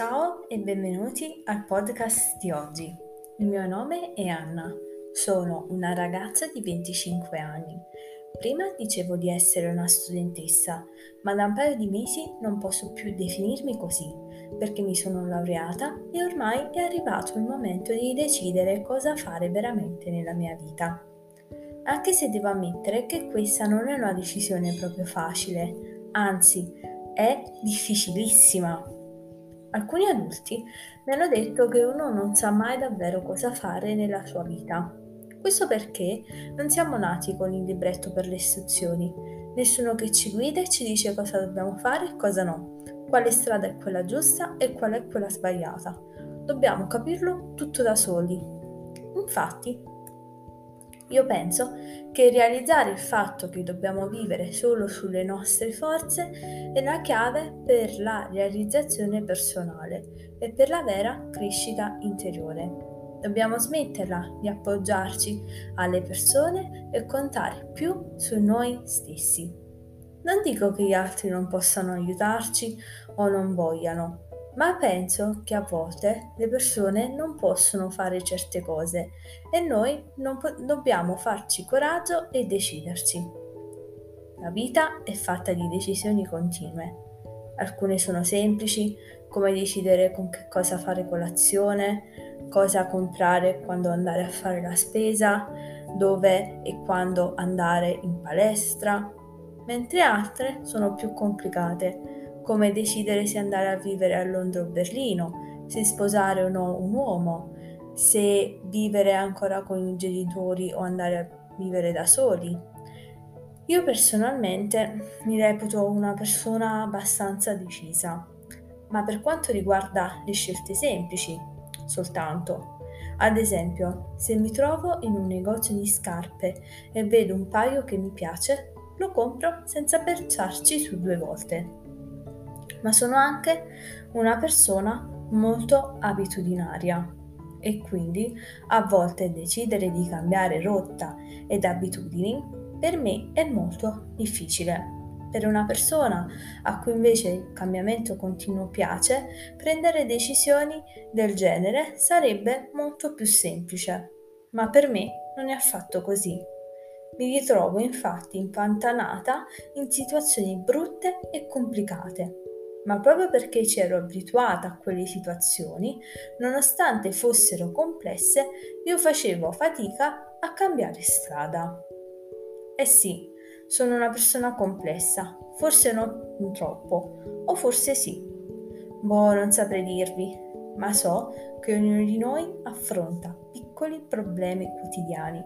Ciao e benvenuti al podcast di oggi. Il mio nome è Anna, sono una ragazza di 25 anni. Prima dicevo di essere una studentessa, ma da un paio di mesi non posso più definirmi così, perché mi sono laureata e ormai è arrivato il momento di decidere cosa fare veramente nella mia vita. Anche se devo ammettere che questa non è una decisione proprio facile, anzi è difficilissima Alcuni adulti mi hanno detto che uno non sa mai davvero cosa fare nella sua vita. Questo perché non siamo nati con il libretto per le istruzioni, nessuno che ci guida e ci dice cosa dobbiamo fare e cosa no, quale strada è quella giusta e qual è quella sbagliata. Dobbiamo capirlo tutto da soli. Infatti, io penso che realizzare il fatto che dobbiamo vivere solo sulle nostre forze è la chiave per la realizzazione personale e per la vera crescita interiore. Dobbiamo smetterla di appoggiarci alle persone e contare più su noi stessi. Non dico che gli altri non possano aiutarci o non vogliano, ma penso che a volte le persone non possono fare certe cose e noi po- dobbiamo farci coraggio e deciderci. La vita è fatta di decisioni continue. Alcune sono semplici, come decidere con che cosa fare colazione, cosa comprare quando andare a fare la spesa, dove e quando andare in palestra, mentre altre sono più complicate come decidere se andare a vivere a Londra o Berlino, se sposare o no un uomo, se vivere ancora con i genitori o andare a vivere da soli. Io personalmente mi reputo una persona abbastanza decisa, ma per quanto riguarda le scelte semplici, soltanto. Ad esempio, se mi trovo in un negozio di scarpe e vedo un paio che mi piace, lo compro senza pensarci su due volte ma sono anche una persona molto abitudinaria e quindi a volte decidere di cambiare rotta ed abitudini per me è molto difficile. Per una persona a cui invece il cambiamento continuo piace, prendere decisioni del genere sarebbe molto più semplice. Ma per me non è affatto così. Mi ritrovo infatti impantanata in situazioni brutte e complicate ma proprio perché ci ero abituata a quelle situazioni, nonostante fossero complesse, io facevo fatica a cambiare strada. Eh sì, sono una persona complessa, forse non troppo, o forse sì. Boh, non saprei dirvi, ma so che ognuno di noi affronta piccoli problemi quotidiani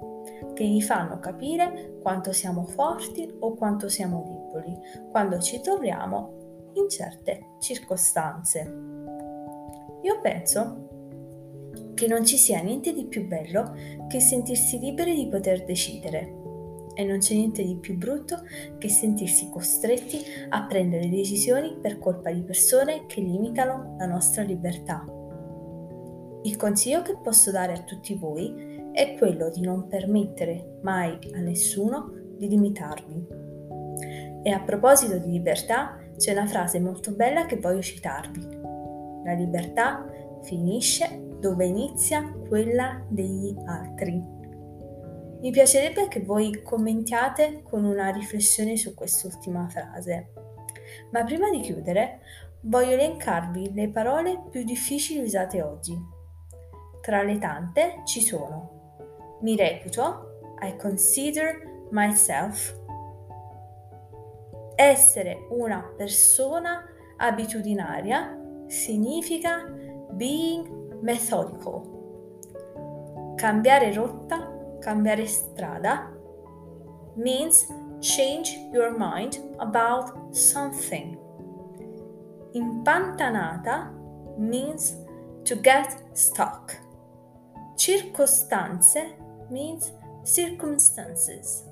che gli fanno capire quanto siamo forti o quanto siamo deboli quando ci troviamo in certe circostanze. Io penso che non ci sia niente di più bello che sentirsi liberi di poter decidere e non c'è niente di più brutto che sentirsi costretti a prendere decisioni per colpa di persone che limitano la nostra libertà. Il consiglio che posso dare a tutti voi è quello di non permettere mai a nessuno di limitarvi. E a proposito di libertà, c'è una frase molto bella che voglio citarvi. La libertà finisce dove inizia quella degli altri. Mi piacerebbe che voi commentiate con una riflessione su quest'ultima frase. Ma prima di chiudere, voglio elencarvi le parole più difficili usate oggi. Tra le tante ci sono mi reputo, I consider myself, essere una persona abitudinaria significa being methodical. Cambiare rotta, cambiare strada means change your mind about something. Impantanata means to get stuck. Circostanze means circumstances.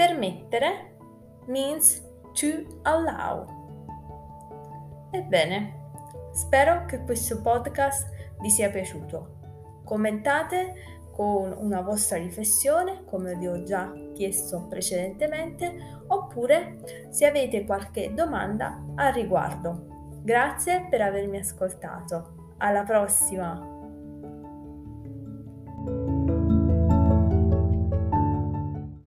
Permettere means to allow. Ebbene, spero che questo podcast vi sia piaciuto. Commentate con una vostra riflessione, come vi ho già chiesto precedentemente, oppure se avete qualche domanda al riguardo. Grazie per avermi ascoltato. Alla prossima!